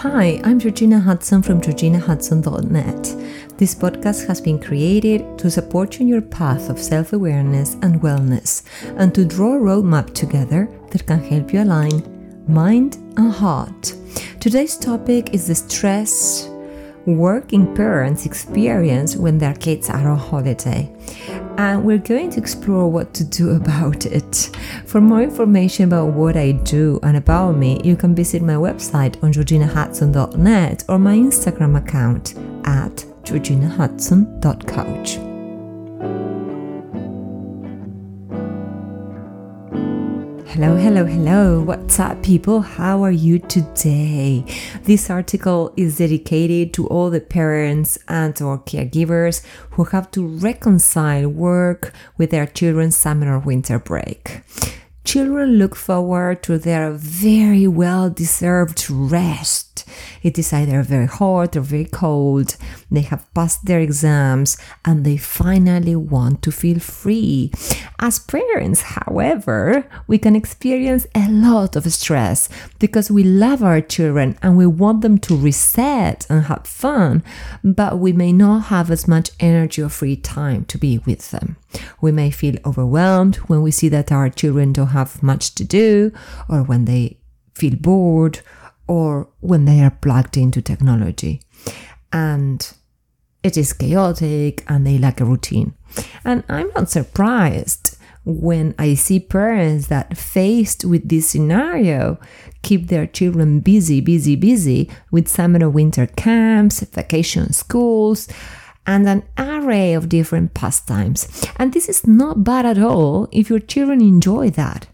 Hi, I'm Georgina Hudson from georginahudson.net. This podcast has been created to support you in your path of self awareness and wellness and to draw a roadmap together that can help you align mind and heart. Today's topic is the stress working parents experience when their kids are on holiday. And we're going to explore what to do about it. For more information about what I do and about me, you can visit my website on georginahudson.net or my Instagram account at georginahudson.coach. Hello, hello, hello. What's up, people? How are you today? This article is dedicated to all the parents and or caregivers who have to reconcile work with their children's summer or winter break. Children look forward to their very well deserved rest. It is either very hot or very cold. They have passed their exams and they finally want to feel free. As parents, however, we can experience a lot of stress because we love our children and we want them to reset and have fun, but we may not have as much energy or free time to be with them. We may feel overwhelmed when we see that our children don't have much to do, or when they feel bored, or when they are plugged into technology. And it is chaotic and they lack a routine. And I'm not surprised when I see parents that faced with this scenario keep their children busy, busy, busy with summer or winter camps, vacation schools, and an array of different pastimes. And this is not bad at all if your children enjoy that.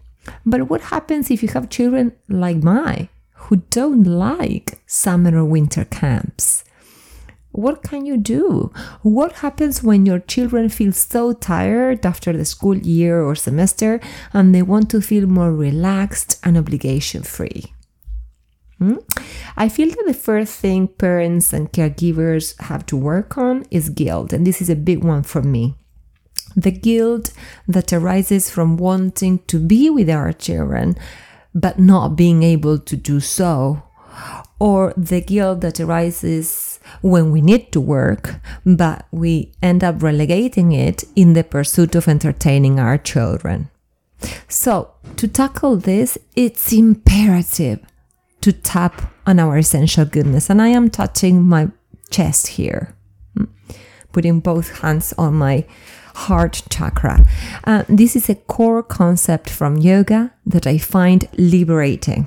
But what happens if you have children like mine who don't like summer or winter camps? What can you do? What happens when your children feel so tired after the school year or semester and they want to feel more relaxed and obligation free? Hmm? I feel that the first thing parents and caregivers have to work on is guilt, and this is a big one for me. The guilt that arises from wanting to be with our children but not being able to do so, or the guilt that arises when we need to work but we end up relegating it in the pursuit of entertaining our children. So, to tackle this, it's imperative to tap on our essential goodness. And I am touching my chest here, putting both hands on my heart chakra. Uh, this is a core concept from yoga that I find liberating.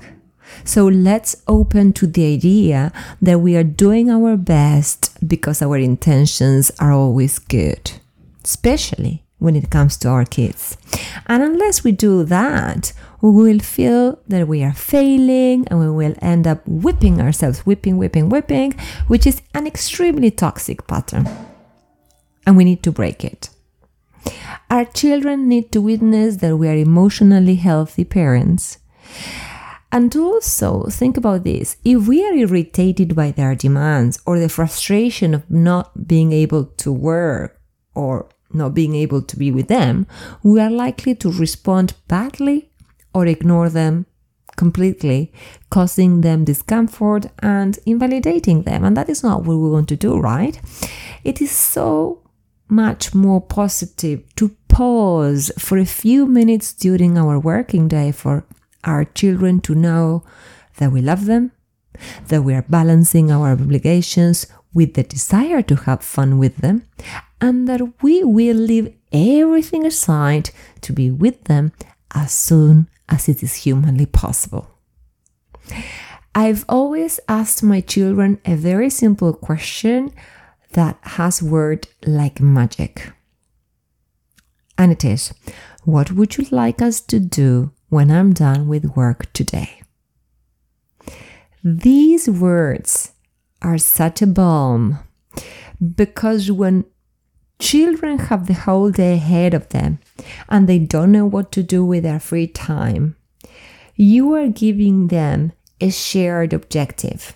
So let's open to the idea that we are doing our best because our intentions are always good, especially when it comes to our kids. And unless we do that, we will feel that we are failing and we will end up whipping ourselves, whipping, whipping, whipping, which is an extremely toxic pattern. And we need to break it. Our children need to witness that we are emotionally healthy parents. And also think about this if we are irritated by their demands or the frustration of not being able to work or not being able to be with them, we are likely to respond badly or ignore them completely, causing them discomfort and invalidating them. And that is not what we want to do, right? It is so much more positive to pause for a few minutes during our working day for our children to know that we love them, that we are balancing our obligations with the desire to have fun with them, and that we will leave everything aside to be with them as soon as it is humanly possible. I've always asked my children a very simple question that has word like magic. And it is, what would you like us to do when I'm done with work today? These words are such a balm because when children have the whole day ahead of them and they don't know what to do with their free time, you are giving them a shared objective.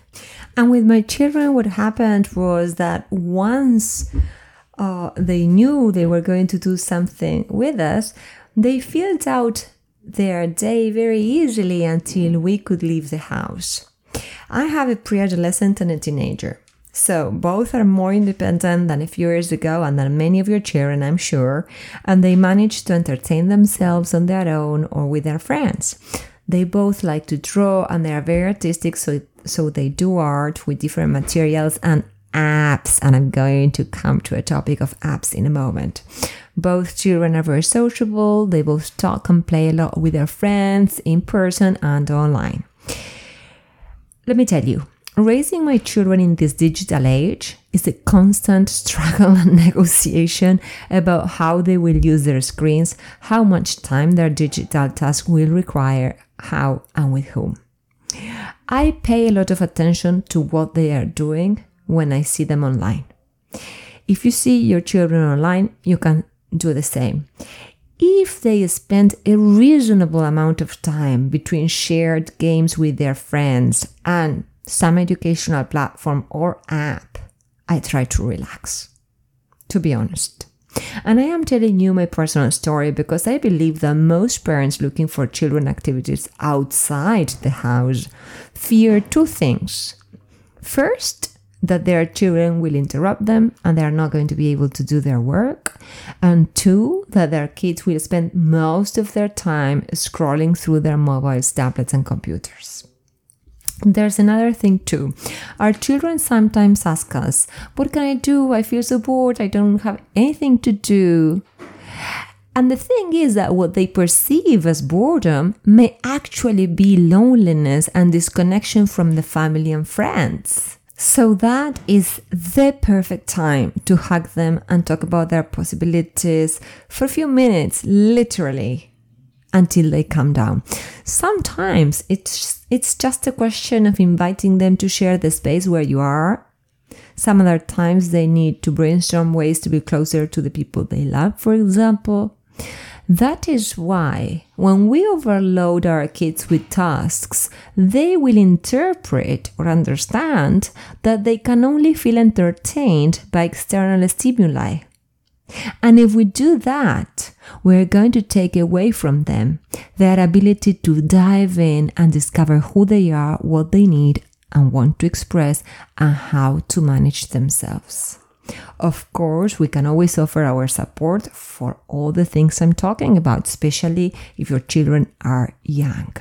And with my children, what happened was that once uh, they knew they were going to do something with us, they filled out their day very easily until we could leave the house. I have a pre adolescent and a teenager. So both are more independent than a few years ago and than many of your children, I'm sure, and they manage to entertain themselves on their own or with their friends. They both like to draw and they are very artistic, so so they do art with different materials and apps. And I'm going to come to a topic of apps in a moment. Both children are very sociable. They both talk and play a lot with their friends in person and online. Let me tell you, raising my children in this digital age is a constant struggle and negotiation about how they will use their screens, how much time their digital task will require, how and with whom. I pay a lot of attention to what they are doing when I see them online. If you see your children online, you can do the same. If they spend a reasonable amount of time between shared games with their friends and some educational platform or app, I try to relax, to be honest. And I am telling you my personal story because I believe that most parents looking for children activities outside the house fear two things. First, that their children will interrupt them and they are not going to be able to do their work. And two, that their kids will spend most of their time scrolling through their mobiles, tablets, and computers. There's another thing too. Our children sometimes ask us, What can I do? I feel so bored. I don't have anything to do. And the thing is that what they perceive as boredom may actually be loneliness and disconnection from the family and friends. So that is the perfect time to hug them and talk about their possibilities for a few minutes, literally, until they calm down. Sometimes it's it's just a question of inviting them to share the space where you are. Some other times they need to brainstorm ways to be closer to the people they love, for example. That is why when we overload our kids with tasks, they will interpret or understand that they can only feel entertained by external stimuli. And if we do that, we're going to take away from them their ability to dive in and discover who they are, what they need, and want to express, and how to manage themselves. Of course, we can always offer our support for all the things I'm talking about, especially if your children are young.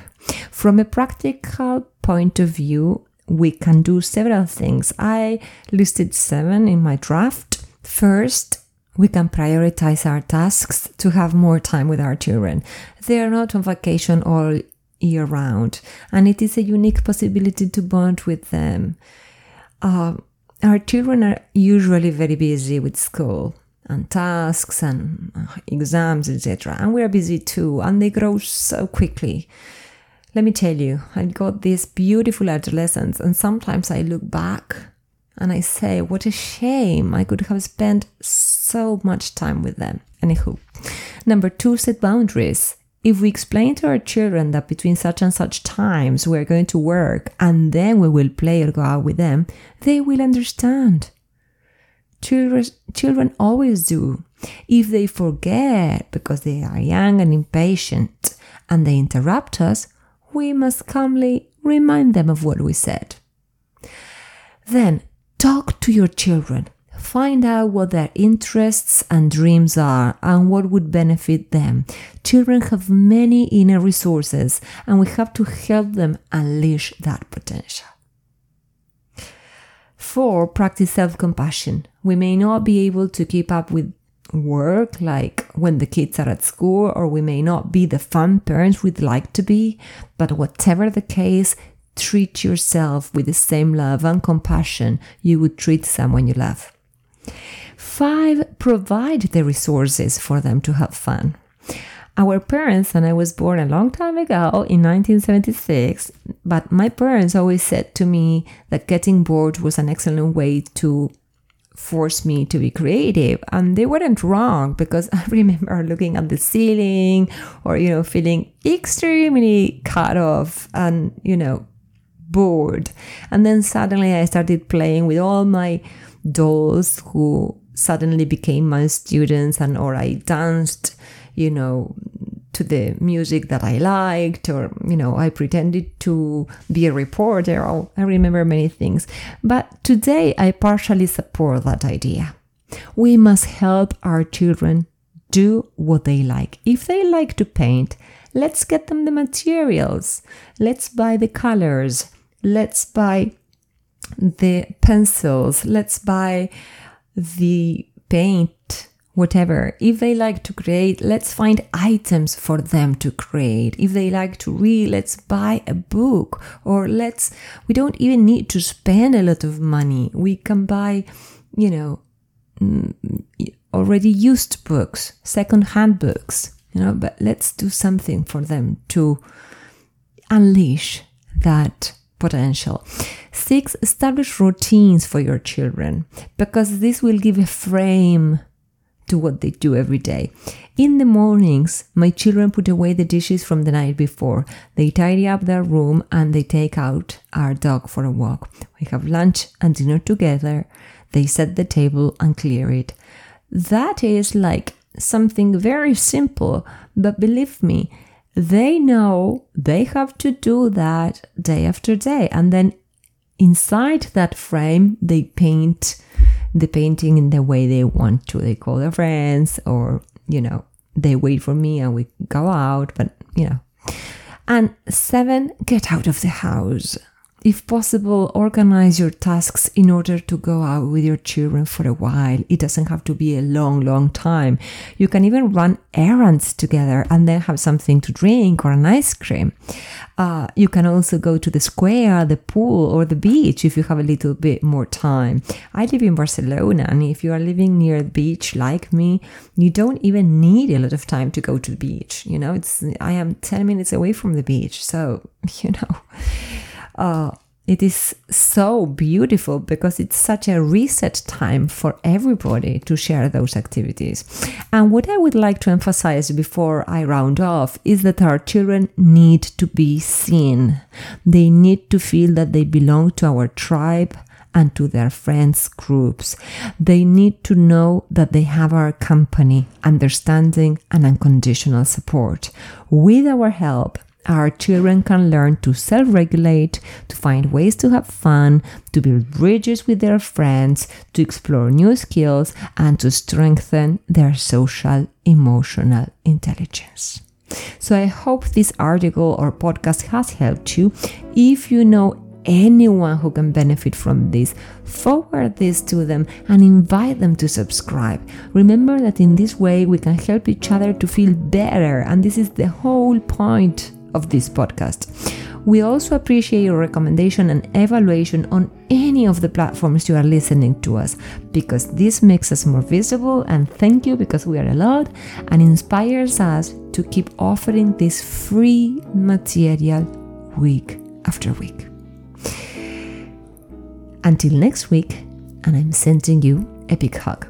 From a practical point of view, we can do several things. I listed seven in my draft. First, we can prioritize our tasks to have more time with our children. They are not on vacation all year round, and it is a unique possibility to bond with them. Uh, our children are usually very busy with school and tasks and uh, exams, etc. And we're busy too, and they grow so quickly. Let me tell you, I got these beautiful adolescents, and sometimes I look back and I say, what a shame. I could have spent so much time with them. Anywho, number two, set boundaries. If we explain to our children that between such and such times we're going to work and then we will play or go out with them, they will understand. Children, children always do. If they forget because they are young and impatient and they interrupt us, we must calmly remind them of what we said. Then talk to your children Find out what their interests and dreams are and what would benefit them. Children have many inner resources and we have to help them unleash that potential. Four, practice self compassion. We may not be able to keep up with work like when the kids are at school, or we may not be the fun parents we'd like to be, but whatever the case, treat yourself with the same love and compassion you would treat someone you love. Five, provide the resources for them to have fun. Our parents, and I was born a long time ago in 1976, but my parents always said to me that getting bored was an excellent way to force me to be creative. And they weren't wrong because I remember looking at the ceiling or, you know, feeling extremely cut off and, you know, bored. And then suddenly I started playing with all my dolls who suddenly became my students and or I danced, you know, to the music that I liked, or, you know, I pretended to be a reporter. Or I remember many things. But today I partially support that idea. We must help our children do what they like. If they like to paint, let's get them the materials. Let's buy the colors. Let's buy the pencils. Let's buy the paint, whatever. If they like to create, let's find items for them to create. If they like to read, let's buy a book or let's, we don't even need to spend a lot of money. We can buy, you know, mm, already used books, second-hand books, you know, but let's do something for them to unleash that potential. Six, establish routines for your children because this will give a frame to what they do every day. In the mornings, my children put away the dishes from the night before. They tidy up their room and they take out our dog for a walk. We have lunch and dinner together. They set the table and clear it. That is like something very simple, but believe me, they know they have to do that day after day. And then inside that frame, they paint the painting in the way they want to. They call their friends or, you know, they wait for me and we go out, but, you know. And seven, get out of the house if possible, organize your tasks in order to go out with your children for a while. It doesn't have to be a long, long time. You can even run errands together and then have something to drink or an ice cream. Uh, you can also go to the square, the pool, or the beach if you have a little bit more time. I live in Barcelona, and if you are living near the beach like me, you don't even need a lot of time to go to the beach. You know, it's I am 10 minutes away from the beach, so you know uh, it is so beautiful because it's such a reset time for everybody to share those activities. And what I would like to emphasize before I round off is that our children need to be seen. They need to feel that they belong to our tribe and to their friends groups. They need to know that they have our company, understanding, and unconditional support. With our help, our children can learn to self regulate, to find ways to have fun, to build bridges with their friends, to explore new skills, and to strengthen their social emotional intelligence. So, I hope this article or podcast has helped you. If you know anyone who can benefit from this, forward this to them and invite them to subscribe. Remember that in this way we can help each other to feel better, and this is the whole point of this podcast. We also appreciate your recommendation and evaluation on any of the platforms you are listening to us because this makes us more visible and thank you because we are allowed and inspires us to keep offering this free material week after week. Until next week, and I'm sending you a big hug.